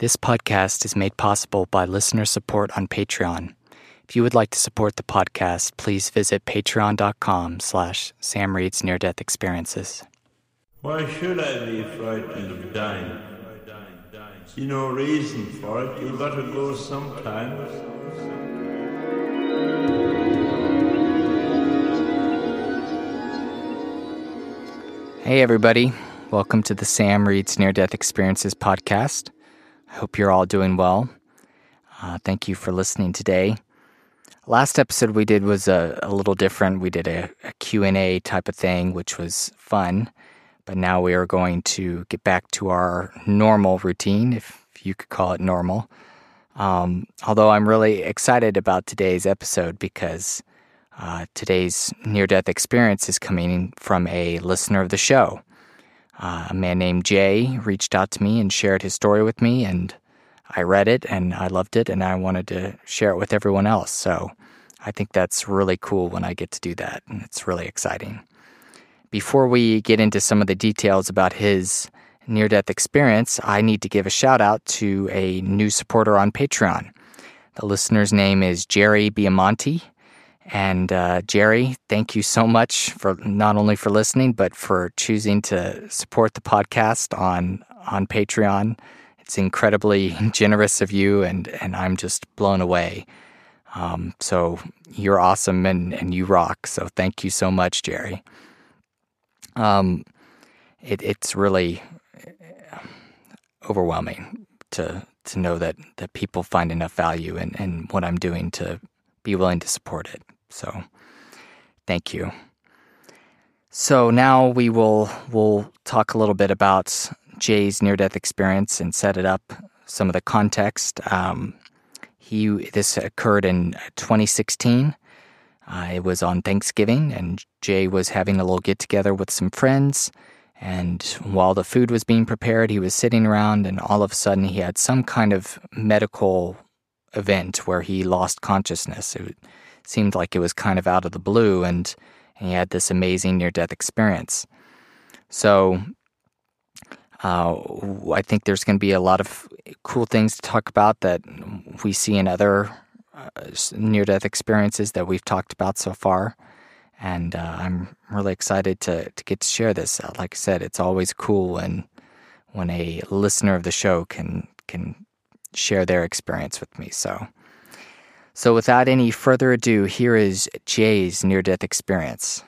This podcast is made possible by listener support on Patreon. If you would like to support the podcast, please visit patreon.com slash Sam Reed's Near Death Experiences. Why should I be frightened of dying? See no reason for it. You gotta go sometimes. Hey, everybody. Welcome to the Sam Reed's Near Death Experiences podcast. I hope you're all doing well. Uh, thank you for listening today. Last episode we did was a, a little different. We did a, a Q&A type of thing, which was fun. But now we are going to get back to our normal routine, if you could call it normal. Um, although I'm really excited about today's episode because uh, today's near death experience is coming from a listener of the show. Uh, a man named Jay reached out to me and shared his story with me, and I read it and I loved it, and I wanted to share it with everyone else. So I think that's really cool when I get to do that, and it's really exciting. Before we get into some of the details about his near death experience, I need to give a shout out to a new supporter on Patreon. The listener's name is Jerry Biamonte. And uh, Jerry, thank you so much for not only for listening, but for choosing to support the podcast on on Patreon. It's incredibly generous of you, and and I'm just blown away. Um, so you're awesome, and and you rock. So thank you so much, Jerry. Um, it, it's really uh, overwhelming to to know that that people find enough value in, in what I'm doing to be willing to support it. So thank you. So now we will we'll talk a little bit about Jay's near death experience and set it up some of the context. Um, he this occurred in 2016. Uh, it was on Thanksgiving, and Jay was having a little get together with some friends. And while the food was being prepared, he was sitting around, and all of a sudden, he had some kind of medical event where he lost consciousness. It seemed like it was kind of out of the blue, and, and he had this amazing near death experience. So, uh, I think there's going to be a lot of cool things to talk about that we see in other uh, near death experiences that we've talked about so far. And uh, I'm really excited to, to get to share this. Uh, like I said, it's always cool when when a listener of the show can can share their experience with me. So, so without any further ado, here is Jay's near death experience.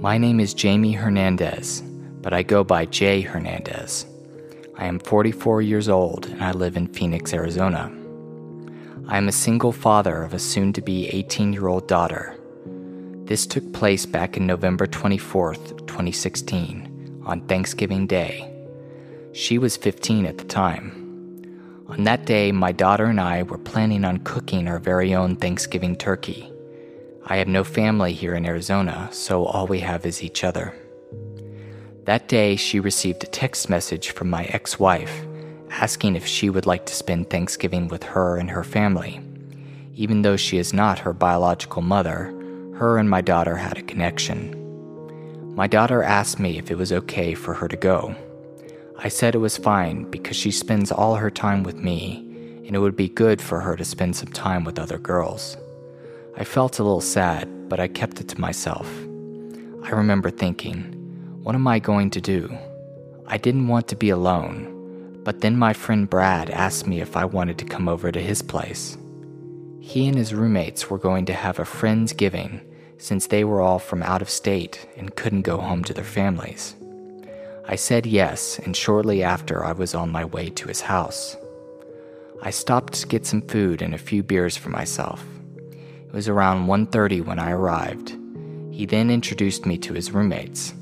My name is Jamie Hernandez, but I go by Jay Hernandez. I am 44 years old and I live in Phoenix, Arizona. I am a single father of a soon to be 18 year old daughter. This took place back in November 24th, 2016, on Thanksgiving Day. She was 15 at the time. On that day, my daughter and I were planning on cooking our very own Thanksgiving turkey. I have no family here in Arizona, so all we have is each other. That day, she received a text message from my ex wife asking if she would like to spend Thanksgiving with her and her family. Even though she is not her biological mother, her and my daughter had a connection. My daughter asked me if it was okay for her to go. I said it was fine because she spends all her time with me, and it would be good for her to spend some time with other girls. I felt a little sad, but I kept it to myself. I remember thinking, what am I going to do? I didn't want to be alone, but then my friend Brad asked me if I wanted to come over to his place. He and his roommates were going to have a Friendsgiving since they were all from out of state and couldn't go home to their families. I said yes, and shortly after I was on my way to his house. I stopped to get some food and a few beers for myself. It was around 1:30 when I arrived. He then introduced me to his roommates.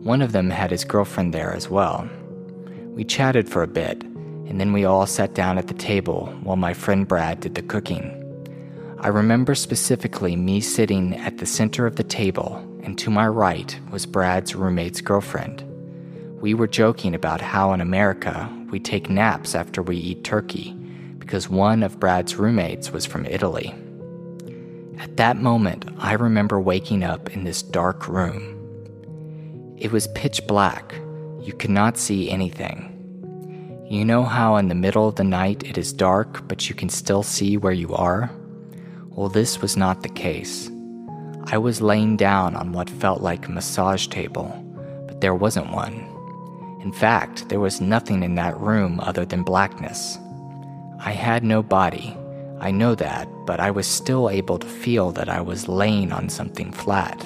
One of them had his girlfriend there as well. We chatted for a bit, and then we all sat down at the table while my friend Brad did the cooking. I remember specifically me sitting at the center of the table, and to my right was Brad's roommate's girlfriend. We were joking about how in America we take naps after we eat turkey because one of Brad's roommates was from Italy. At that moment, I remember waking up in this dark room. It was pitch black. You could not see anything. You know how in the middle of the night it is dark, but you can still see where you are? Well, this was not the case. I was laying down on what felt like a massage table, but there wasn't one. In fact, there was nothing in that room other than blackness. I had no body, I know that, but I was still able to feel that I was laying on something flat.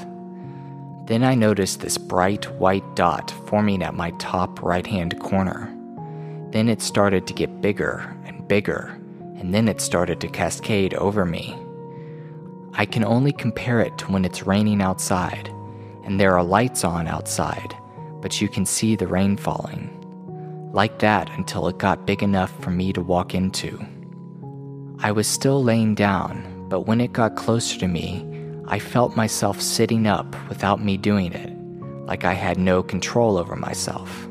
Then I noticed this bright white dot forming at my top right hand corner. Then it started to get bigger and bigger, and then it started to cascade over me. I can only compare it to when it's raining outside, and there are lights on outside, but you can see the rain falling. Like that until it got big enough for me to walk into. I was still laying down, but when it got closer to me, I felt myself sitting up without me doing it, like I had no control over myself.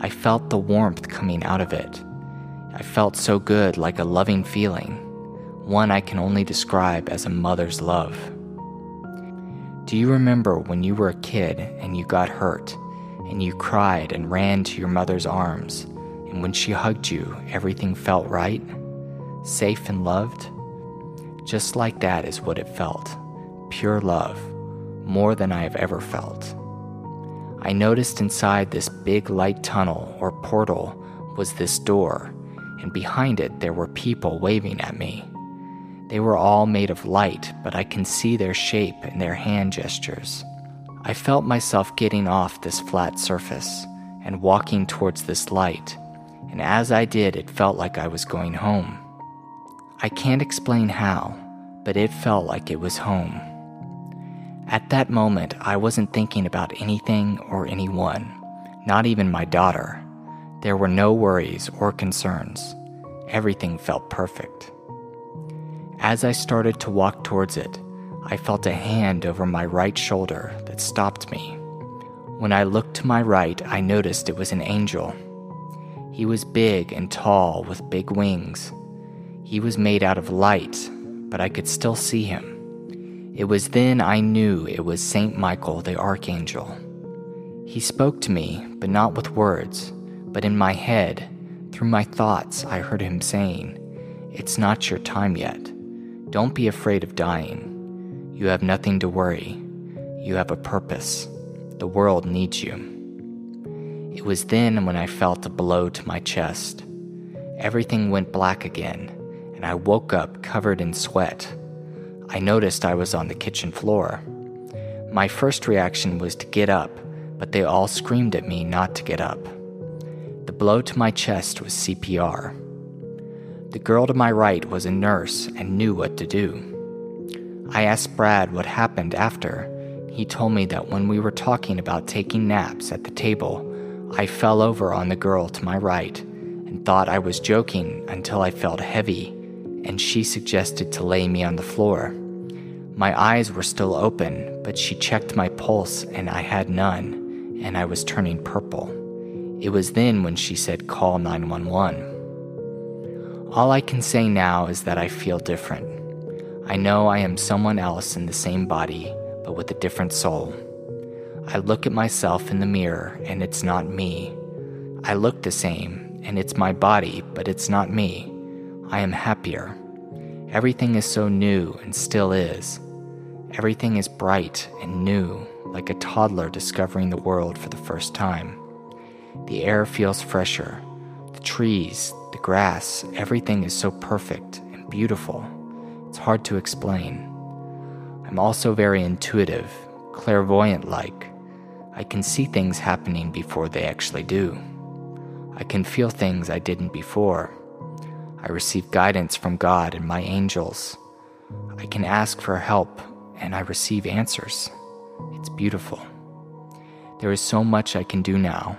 I felt the warmth coming out of it. I felt so good, like a loving feeling, one I can only describe as a mother's love. Do you remember when you were a kid and you got hurt, and you cried and ran to your mother's arms, and when she hugged you, everything felt right? safe and loved? Just like that is what it felt pure love, more than I have ever felt. I noticed inside this big light tunnel or portal was this door, and behind it there were people waving at me. They were all made of light, but I can see their shape and their hand gestures. I felt myself getting off this flat surface and walking towards this light, and as I did, it felt like I was going home. I can't explain how, but it felt like it was home. At that moment, I wasn't thinking about anything or anyone, not even my daughter. There were no worries or concerns. Everything felt perfect. As I started to walk towards it, I felt a hand over my right shoulder that stopped me. When I looked to my right, I noticed it was an angel. He was big and tall with big wings he was made out of light, but I could still see him. It was then I knew it was Saint Michael the Archangel. He spoke to me, but not with words, but in my head, through my thoughts, I heard him saying, It's not your time yet. Don't be afraid of dying. You have nothing to worry. You have a purpose. The world needs you. It was then when I felt a blow to my chest. Everything went black again and I woke up covered in sweat. I noticed I was on the kitchen floor. My first reaction was to get up, but they all screamed at me not to get up. The blow to my chest was CPR. The girl to my right was a nurse and knew what to do. I asked Brad what happened after. He told me that when we were talking about taking naps at the table, I fell over on the girl to my right and thought I was joking until I felt heavy and she suggested to lay me on the floor. My eyes were still open, but she checked my pulse and I had none, and I was turning purple. It was then when she said, Call 911. All I can say now is that I feel different. I know I am someone else in the same body, but with a different soul. I look at myself in the mirror and it's not me. I look the same and it's my body, but it's not me. I am happier. Everything is so new and still is. Everything is bright and new, like a toddler discovering the world for the first time. The air feels fresher. The trees, the grass, everything is so perfect and beautiful. It's hard to explain. I'm also very intuitive, clairvoyant like. I can see things happening before they actually do. I can feel things I didn't before. I receive guidance from God and my angels. I can ask for help and I receive answers. It's beautiful. There is so much I can do now.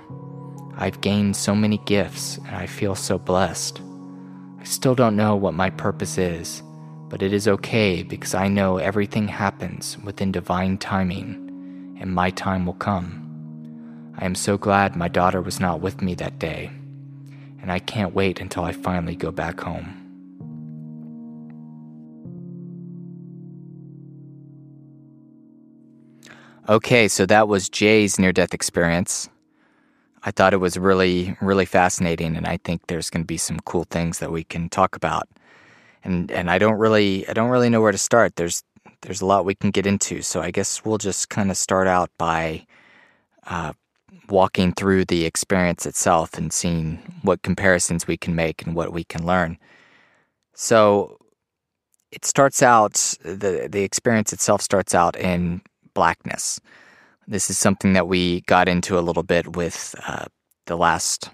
I've gained so many gifts and I feel so blessed. I still don't know what my purpose is, but it is okay because I know everything happens within divine timing, and my time will come. I am so glad my daughter was not with me that day, and I can't wait until I finally go back home. Okay, so that was Jay's near death experience. I thought it was really, really fascinating, and I think there's going to be some cool things that we can talk about. And and I don't really, I don't really know where to start. There's there's a lot we can get into, so I guess we'll just kind of start out by uh, walking through the experience itself and seeing what comparisons we can make and what we can learn. So it starts out the the experience itself starts out in blackness. This is something that we got into a little bit with uh, the last,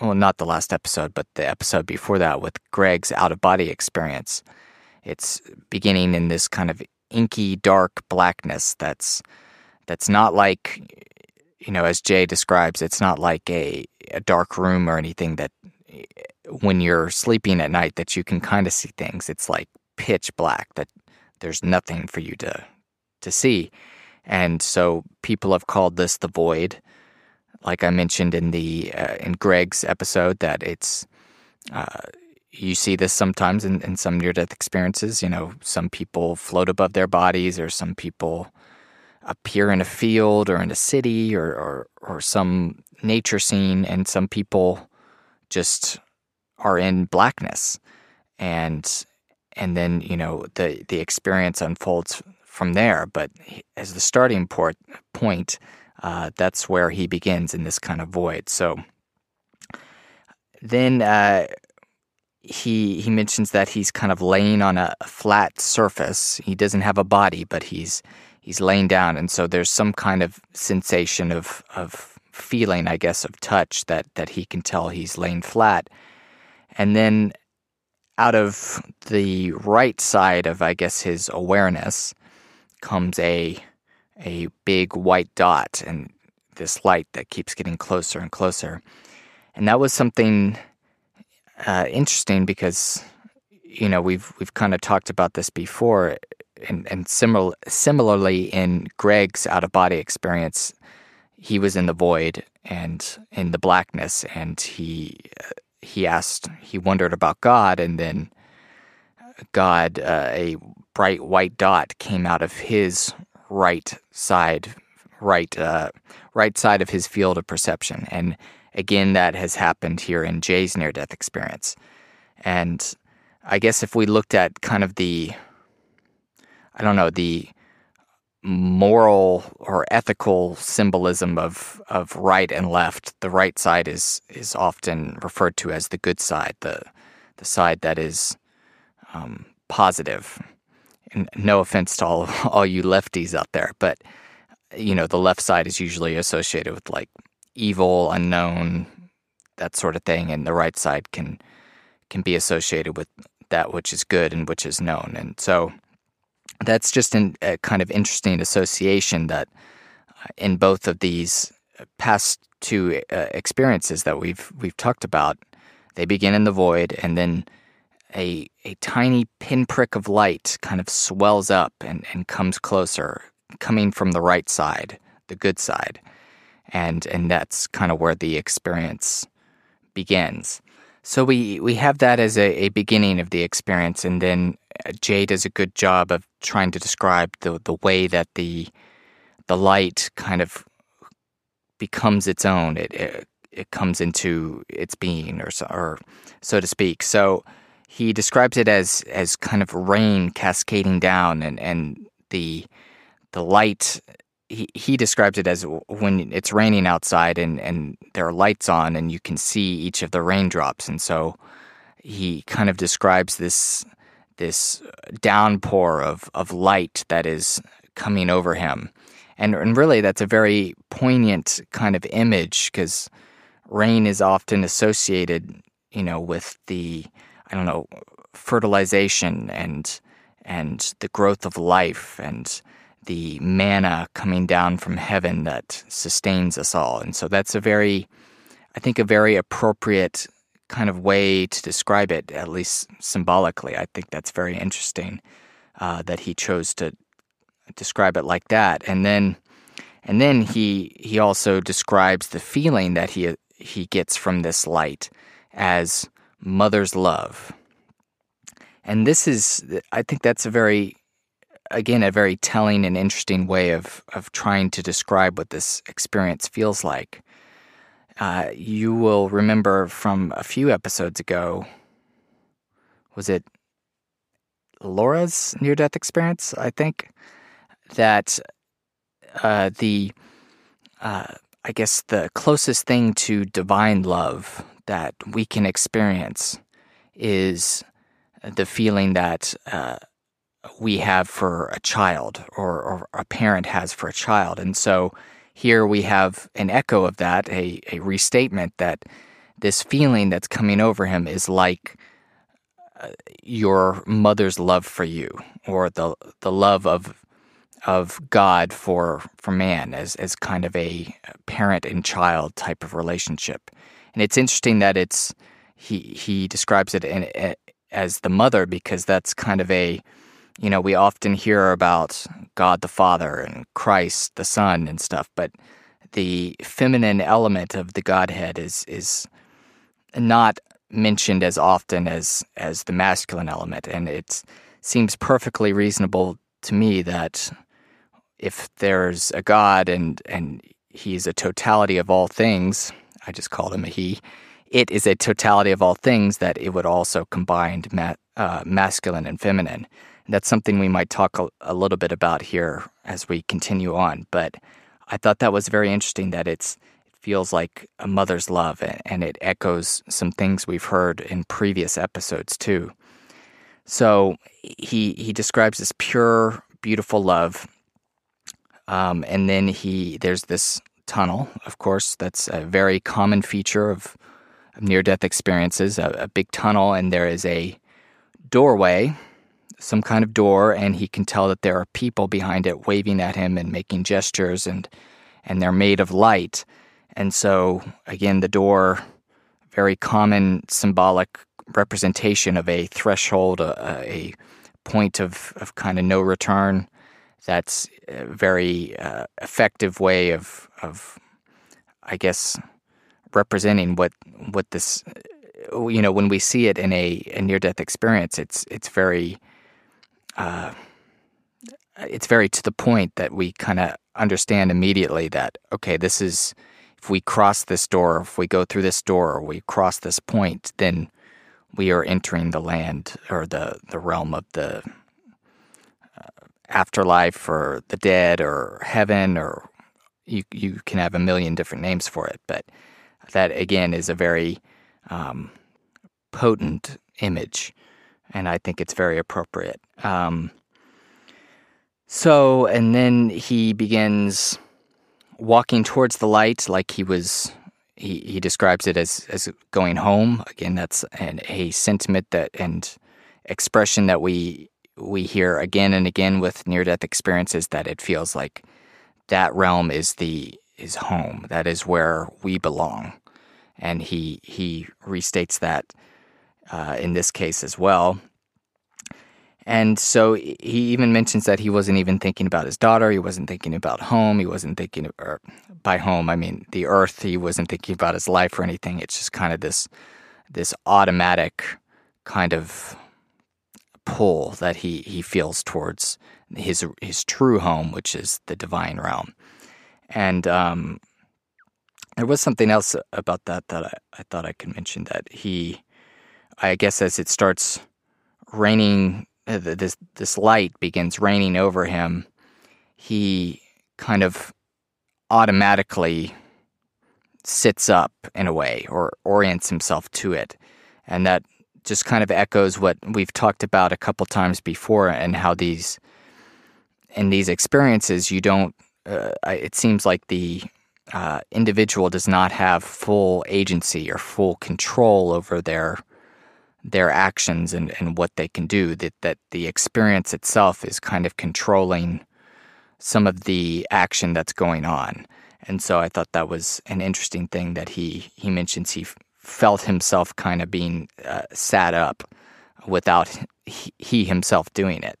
well, not the last episode, but the episode before that with Greg's out of body experience. It's beginning in this kind of inky, dark blackness that's that's not like, you know, as Jay describes, it's not like a, a dark room or anything that when you're sleeping at night that you can kind of see things. It's like pitch black that there's nothing for you to to see. And so people have called this the void. Like I mentioned in the uh, in Greg's episode, that it's uh, you see this sometimes in, in some near death experiences. You know, some people float above their bodies, or some people appear in a field or in a city or, or, or some nature scene, and some people just are in blackness, and and then you know the the experience unfolds from there. But as the starting port, point, uh, that's where he begins in this kind of void. So then uh, he he mentions that he's kind of laying on a flat surface. He doesn't have a body, but he's he's laying down, and so there's some kind of sensation of of feeling, I guess, of touch that that he can tell he's laying flat. And then out of the right side of, I guess, his awareness, comes a a big white dot and this light that keeps getting closer and closer. And that was something uh, interesting because you know we've we've kind of talked about this before, and and similar similarly in Greg's out of body experience, he was in the void and in the blackness, and he uh, he asked he wondered about God, and then God uh, a bright white dot came out of his right side, right uh, right side of his field of perception, and again that has happened here in Jay's near death experience. And I guess if we looked at kind of the, I don't know the moral or ethical symbolism of of right and left, the right side is is often referred to as the good side, the the side that is um, positive and no offense to all all you lefties out there, but you know the left side is usually associated with like evil, unknown, that sort of thing, and the right side can can be associated with that which is good and which is known, and so that's just an, a kind of interesting association that uh, in both of these past two uh, experiences that we've we've talked about, they begin in the void and then a, a tiny pinprick of light kind of swells up and, and comes closer, coming from the right side, the good side. And, and that's kind of where the experience begins. So we, we have that as a, a beginning of the experience, and then uh, Jay does a good job of trying to describe the, the way that the, the light kind of becomes its own. It, it, it comes into its being, or or so to speak. So he describes it as as kind of rain cascading down and and the the light he, he describes it as when it's raining outside and, and there are lights on and you can see each of the raindrops. And so he kind of describes this this downpour of, of light that is coming over him. And, and really that's a very poignant kind of image because rain is often associated you know with the I don't know, fertilization and and the growth of life and the manna coming down from heaven that sustains us all. And so that's a very I think a very appropriate kind of way to describe it, at least symbolically. I think that's very interesting uh, that he chose to describe it like that. And then and then he he also describes the feeling that he he gets from this light as mother's love. And this is, I think that's a very again, a very telling and interesting way of, of trying to describe what this experience feels like. Uh, you will remember from a few episodes ago, was it Laura's near death experience? I think that uh, the, uh, I guess, the closest thing to divine love that we can experience is the feeling that uh, we have for a child or, or a parent has for a child. And so here we have an echo of that, a, a restatement that this feeling that's coming over him is like uh, your mother's love for you or the the love of of God for for man as as kind of a parent and child type of relationship. And it's interesting that it's he he describes it in, eh, as the mother because that's kind of a you know, we often hear about God the Father and Christ the Son and stuff, but the feminine element of the Godhead is is not mentioned as often as as the masculine element, and it seems perfectly reasonable to me that if there's a God and and he's a totality of all things, I just called him a he. It is a totality of all things that it would also combine ma- uh, masculine and feminine that's something we might talk a, a, little bit about here as we continue on. But I thought that was very interesting that it's it feels like a mother's love and it echoes some things we've heard in previous episodes too. So he he describes this pure, beautiful love, um, and then he there's this tunnel. Of course, that's a very common feature of, of near-death experiences. A, a big tunnel, and there is a doorway some kind of door, and he can tell that there are people behind it waving at him and making gestures, and and they're made of light. And so, again, the door, very common symbolic representation of a threshold, a, a point of, of kind of no return. That's a very uh, effective way of, of, I guess, representing what what this, you know, when we see it in a, a near death experience, it's it's very uh, it's very to the point that we kind of understand immediately that okay, this is if we cross this door, if we go through this door, or we cross this point, then we are entering the land or the the realm of the uh, afterlife or the dead or heaven or you you can have a million different names for it, but that again is a very um, potent image and I think it's very appropriate. Um, so, and then he begins walking towards the light like he was. He, he describes it as, as going home. Again, that's an, a sentiment that and expression that we we hear again and again with near death experiences that it feels like that realm is the is home. That is where we belong, and he he restates that uh, in this case as well. And so he even mentions that he wasn't even thinking about his daughter. He wasn't thinking about home. He wasn't thinking, or by home, I mean the earth. He wasn't thinking about his life or anything. It's just kind of this, this automatic kind of pull that he, he feels towards his his true home, which is the divine realm. And um, there was something else about that that I, I thought I could mention that he, I guess, as it starts raining uh, this this light begins raining over him, he kind of automatically sits up in a way or orients himself to it, and that just kind of echoes what we've talked about a couple times before, and how these in these experiences you don't. Uh, it seems like the uh, individual does not have full agency or full control over their their actions and, and what they can do, that, that the experience itself is kind of controlling some of the action that's going on. And so I thought that was an interesting thing that he, he mentions he felt himself kind of being uh, sat up without he, himself doing it.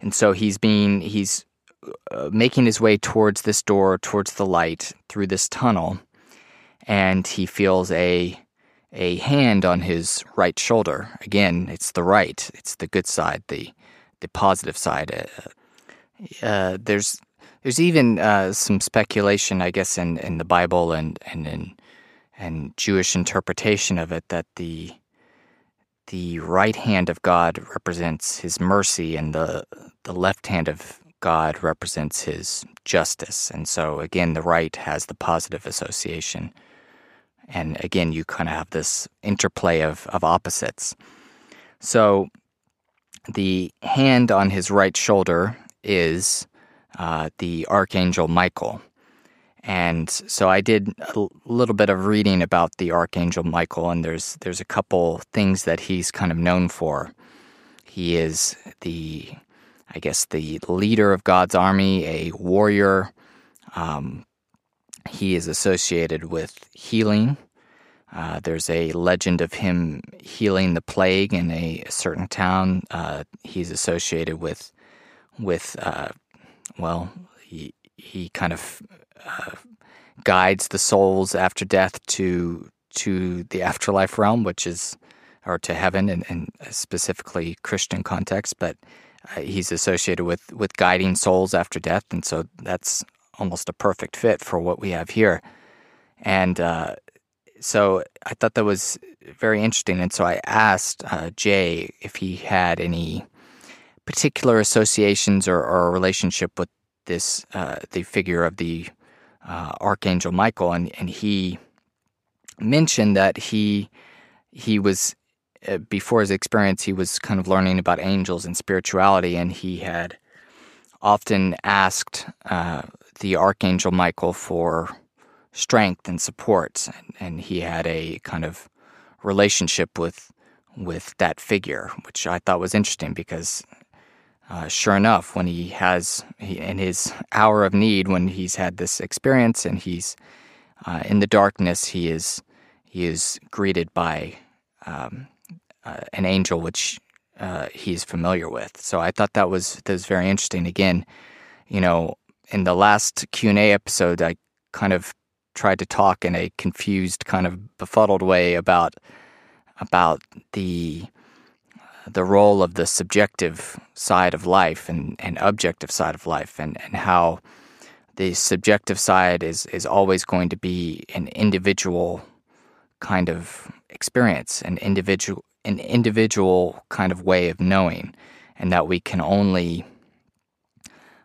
And so he's being, he's uh, making his way towards this door, towards the light, through this tunnel, and he feels a a hand on his right shoulder. Again, it's the right, it's the good side, the the positive side. Uh, uh, there's there's even uh, some speculation, I guess, in, in the Bible and and in and Jewish interpretation of it that the the right hand of God represents His mercy, and the the left hand of God represents His justice. And so, again, the right has the positive association, and again, you kind of have this interplay of of opposites. So, the hand on His right shoulder is uh, the archangel Michael. And so I did a little bit of reading about the archangel Michael, and there's there's a couple things that he's kind of known for. He is the, I guess, the leader of God's army, a warrior. Um, he is associated with healing. Uh, there's a legend of him healing the plague in a, certain town. Uh, he's associated with with uh, well, he he kind of guides the souls after death to to the afterlife realm, which is or to heaven in, in specifically Christian context, but uh, he's associated with with guiding souls after death, and so that's almost a perfect fit for what we have here. And uh, so I thought that was very interesting, and so I asked uh, Jay if he had any particular associations or, or a relationship with this uh, the figure of the uh, archangel Michael, and and he mentioned that he he was uh, before his experience he was kind of learning about angels and spirituality, and he had often asked uh, the archangel Michael for strength and support, and, and he had a kind of relationship with with that figure, which I thought was interesting because uh, sure enough, when he has he, in his hour of need, when he's had this experience and he's uh, in the darkness, he is he is greeted by um, uh, an angel, which uh, he's familiar with. So I thought that was that was very interesting. Again, you know, in the last Q and A episode, I kind of tried to talk in a confused, kind of befuddled way about about the the role of the subjective side of life and, and objective side of life and, and how the subjective side is, is always going to be an individual kind of experience, an individual an individual kind of way of knowing, and that we can only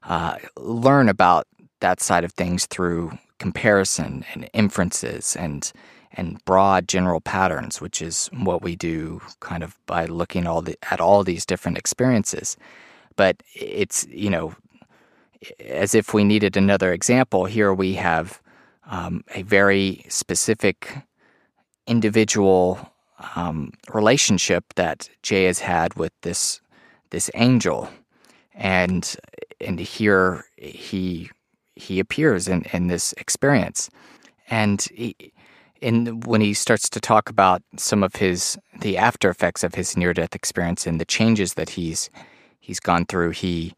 uh, learn about that side of things through comparison and inferences and and broad general patterns, which is what we do kind of by looking all the, at all these different experiences. But it's, you know, as if we needed another example, here we have um, a very specific individual um, relationship that Jay has had with this this angel, and and here he he appears in, in this experience, and he, in when he starts to talk about some of his the after effects of his near death experience and the changes that he's he's gone through, he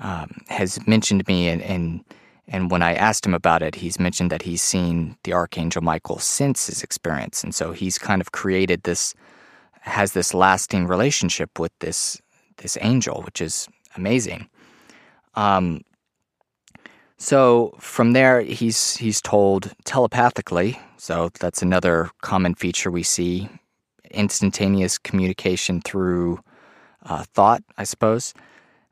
um, has mentioned me and, and and when I asked him about it, he's mentioned that he's seen the archangel Michael since his experience, and so he's kind of created this has this lasting relationship with this this angel, which is amazing. Um, so from there, he's he's told telepathically. So that's another common feature we see: instantaneous communication through uh, thought. I suppose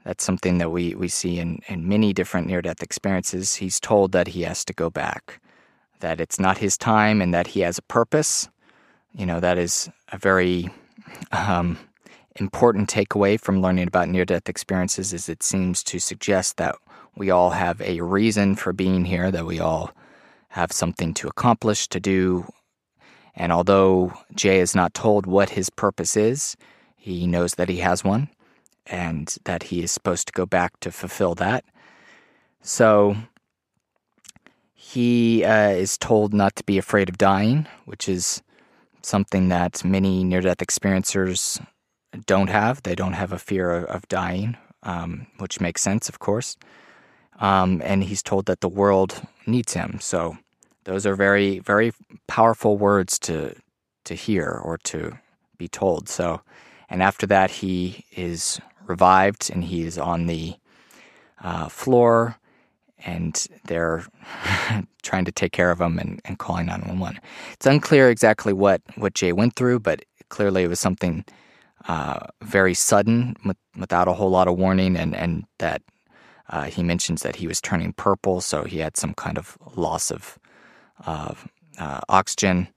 that's something that we we see in in many different near death experiences. He's told that he has to go back, that it's not his time, and that he has a purpose. You know that is a very um, important takeaway from learning about near death experiences. Is it seems to suggest that we all have a reason for being here, that we all have something to accomplish, to do. And although Jay is not told what his purpose is, he knows that he has one and that he is supposed to go back to fulfill that. So he uh, is told not to be afraid of dying, which is something that many near death experiencers don't have. They don't have a fear of, dying, um, which makes sense, of course um, and he's told that the world needs him. So those are very, very powerful words to to hear or to be told. So, and after that, he is revived and he is on the uh, floor, and they're trying to take care of him and, and calling 911. It's unclear exactly what, what Jay went through, but clearly it was something uh, very sudden with, without a whole lot of warning, and, and that uh, he mentions that he was turning purple, so he had some kind of loss of uh, oxygen.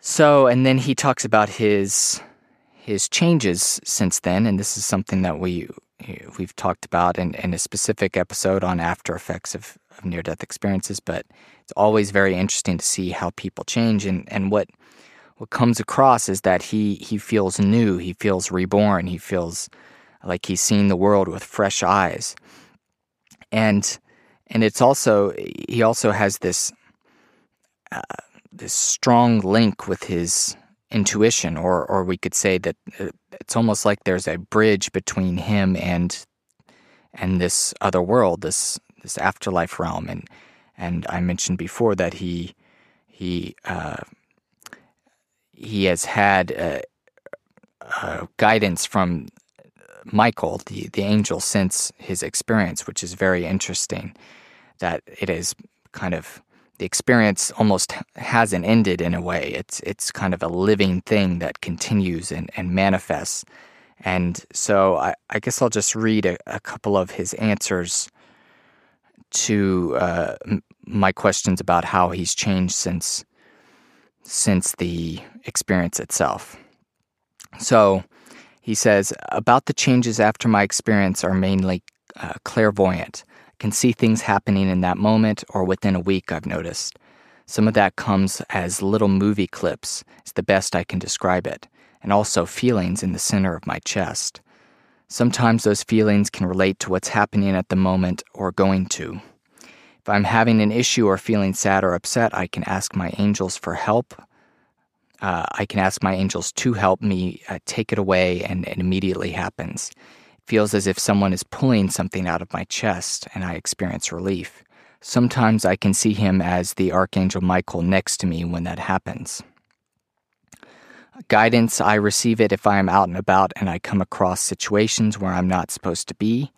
So, and then he talks about his his changes since then, and this is something that we we've talked about in, in a specific episode on after effects of, of near death experiences. But it's always very interesting to see how people change, and, and what what comes across is that he he feels new, he feels reborn, he feels like he's seeing the world with fresh eyes, and and it's also he also has this. Uh, this strong link with his intuition, or or we could say that uh, it's almost like there's a bridge between him and and this other world, this this afterlife realm, and and I mentioned before that he he uh, he has had uh, uh, guidance from Michael, the the angel, since his experience, which is very interesting. That it is kind of the experience almost hasn't ended in a way. It's it's kind of a living thing that continues and, and manifests. And so I, I guess I'll just read a, a couple of his answers to uh, my questions about how he's changed since since the experience itself. So he says about the changes after my experience are mainly uh, clairvoyant can see things happening in that moment or within a week, I've noticed. Some of that comes as little movie clips, is the best I can describe it, and also feelings in the center of my chest. Sometimes those feelings can relate to what's happening at the moment or going to. If I'm having an issue or feeling sad or upset, I can ask my angels for help. Uh, I can ask my angels to help me uh, take it away, and it immediately happens It feels as if someone is pulling something out of my chest and I experience relief. Sometimes I can see him as the Archangel Michael next to me when that happens. Guidance, I receive it if I am out and about and I come across situations where I'm not supposed to be.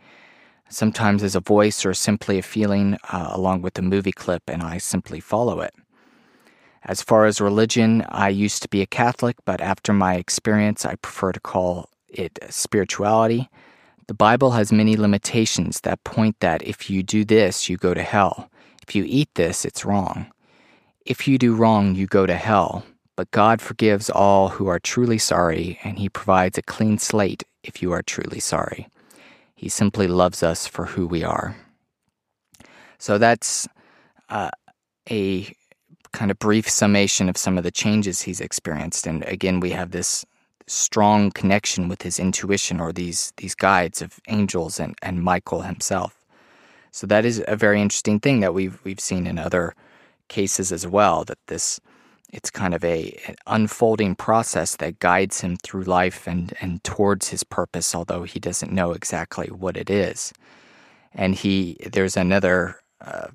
Sometimes as a voice or simply a feeling, uh, along with a movie clip, and I simply follow it. As far as religion, I used to be a Catholic, but after my experience, I prefer to call it spirituality. The Bible has many limitations that point that if you do this, you go to hell. If you eat this, it's wrong. If you do wrong, you go to hell. But God forgives all who are truly sorry, and He provides a clean slate if you are truly sorry. He simply loves us for who we are. So that's uh, a kind of brief summation of some of the changes he's experienced. And again, we have this strong connection with his intuition or these these guides of angels and, and Michael himself. So that is a very interesting thing that we've we've seen in other cases as well. That this it's kind of a an unfolding process that guides him through life and and towards his purpose, although he doesn't know exactly what it is. And he there's another uh,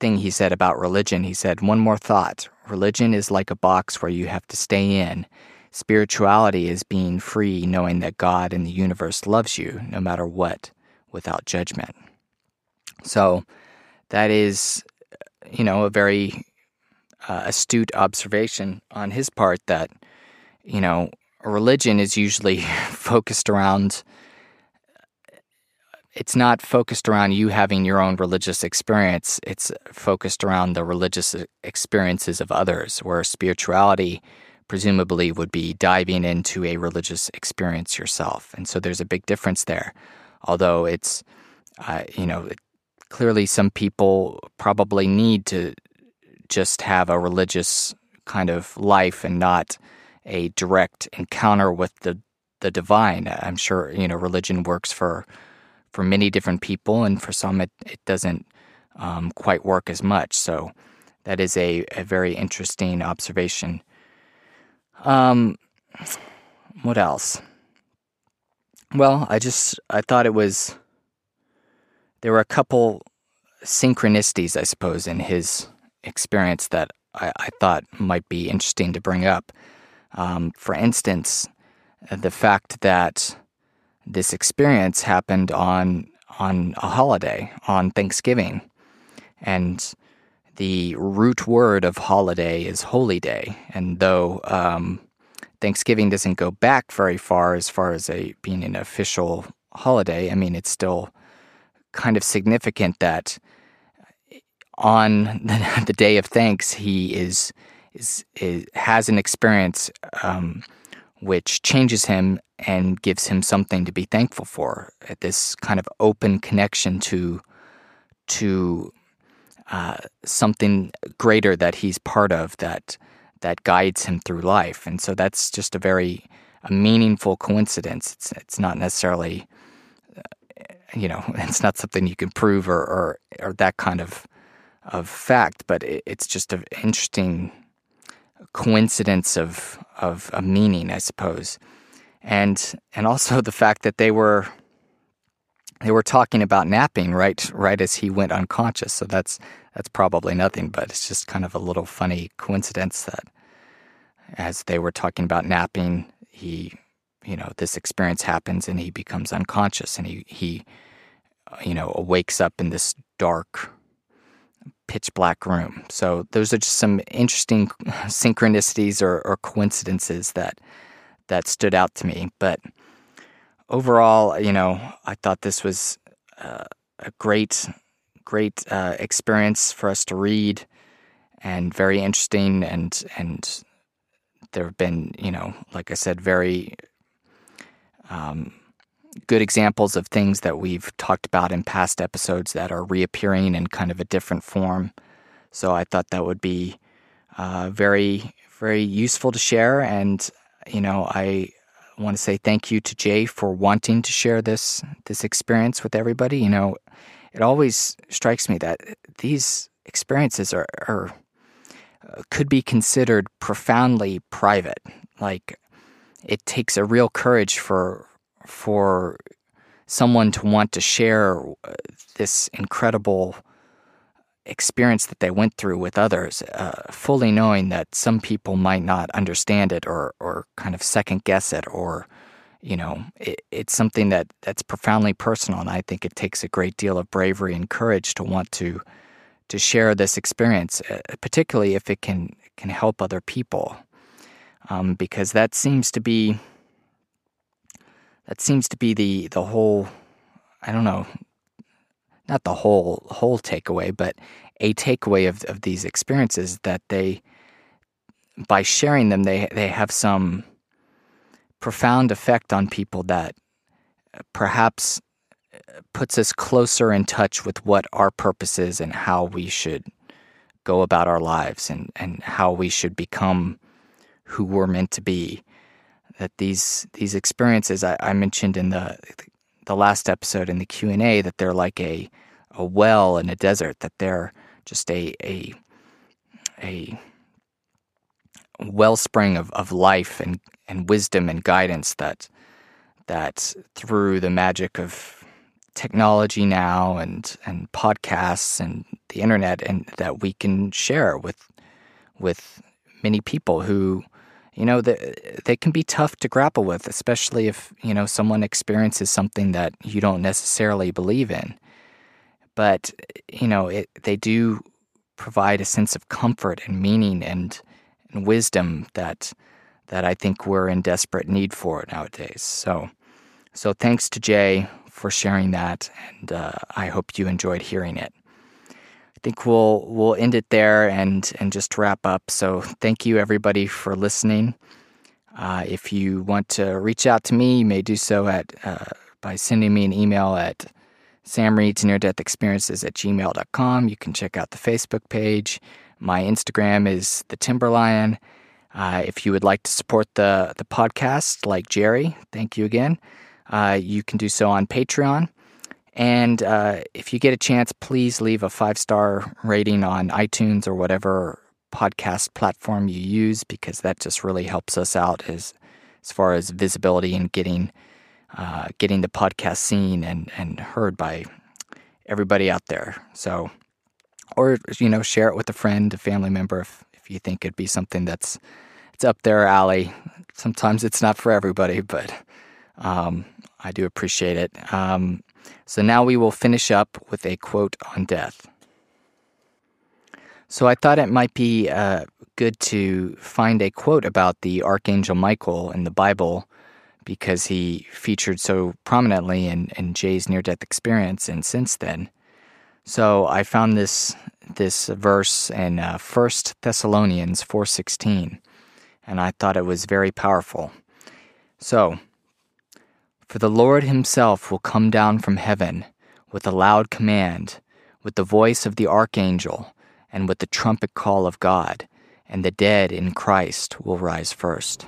thing he said about religion. He said one more thought: religion is like a box where you have to stay in Spirituality is being free, knowing that God and the universe loves you no matter what, without judgment. So, that is, you know, a very uh, astute observation on his part that, you know, religion is usually focused around it's not focused around you having your own religious experience. It's focused around the religious experiences of others, where spirituality presumably would be diving into a religious experience yourself. And so there's a big difference there. Although it's, uh, you know, clearly some people probably need to just have a religious kind of life and not a direct encounter with the the divine. I'm sure you know religion works for for many different people, and for some it it doesn't um, quite work as much. So that is a, a very interesting observation um, what else? Well, I just I thought it was there were a couple synchronicities, I suppose, in his experience that I, I thought might be interesting to bring up. Um, for instance, the fact that this experience happened on on a holiday on Thanksgiving, and the root word of holiday is holy day. And though um, Thanksgiving doesn't go back very far as far as a being an official holiday, I mean it's still kind of significant that on the, day of thanks he is is, is has an experience um, which changes him and gives him something to be thankful for. This kind of open connection to to uh, something greater that he's part of that that guides him through life, and so that's just a very a meaningful coincidence. It's it's not necessarily uh, you know it's not something you can prove or or, or that kind of of fact, but it, it's just an interesting coincidence of of a meaning, I suppose, and and also the fact that they were they were talking about napping right right as he went unconscious. So that's that's probably nothing, but it's just kind of a little funny coincidence that as they were talking about napping, he you know this experience happens and he becomes unconscious and he he you know wakes up in this dark pitch black room. So those are just some interesting synchronicities or, or coincidences that that stood out to me. But overall, you know, I thought this was uh, a great, great uh, experience for us to read, and very interesting. And and there have been, you know, like I said, very um, good examples of things that we've talked about in past episodes that are reappearing in kind of a different form. So I thought that would be uh, very, very useful to share. And, you know, I want to say thank you to Jay for wanting to share this this experience with everybody. You know, it always strikes me that these experiences are, are uh, could be considered profoundly private. Like it takes a real courage for for someone to want to share uh, this incredible experience that they went through with others, uh, fully knowing that some people might not understand it or, or kind of second guess it, or, you know, it, it's something that, that's profoundly personal. And I think it takes a great deal of bravery and courage to want to to share this experience, uh, particularly if it can can help other people, um, because that seems to be that seems to be the the whole I don't know not the whole whole takeaway but a takeaway of, of these experiences that they by sharing them they they have some profound effect on people that uh, perhaps uh, puts us closer in touch with what our purpose is and how we should go about our lives and, and how we should become who we're meant to be. That these these experiences I, I mentioned in the the last episode in the Q and A that they're like a a well in a desert that they're just a a a wellspring of, of life and, and wisdom and guidance that that through the magic of technology now and and podcasts and the internet and that we can share with with many people who you know, they, they can be tough to grapple with, especially if, you know, someone experiences something that you don't necessarily believe in. But, you know, it, they do provide a sense of comfort and meaning and, and wisdom that that I think we're in desperate need for nowadays. So, so thanks to Jay for sharing that, and uh, I hope you enjoyed hearing it. I think we'll we'll end it there and and just wrap up. So thank you everybody for listening. Uh, if you want to reach out to me, you may do so at uh, by sending me an email at experiences at gmail.com. You can check out the Facebook page. My Instagram is the Timberlion. Uh, if you would like to support the the podcast, like Jerry, thank you again. Uh, you can do so on Patreon. And uh, if you get a chance, please leave a five star rating on iTunes or whatever podcast platform you use because that just really helps us out as as far as visibility and getting uh, getting the podcast seen and and heard by everybody out there. So, or you know, share it with a friend, a family member if if you think it'd be something that's it's up their alley. Sometimes it's not for everybody, but um, I do appreciate it. Um, So now we will finish up with a quote on death. So I thought it might be uh, good to find a quote about the Archangel Michael in the Bible because he featured so prominently in, in Jay's near death experience and since then. So I found this this verse in uh, 1 Thessalonians 4:16 and I thought it was very powerful. So, for the Lord himself will come down from heaven with a loud command, with the voice of the archangel, and with the trumpet call of God, and the dead in Christ will rise first.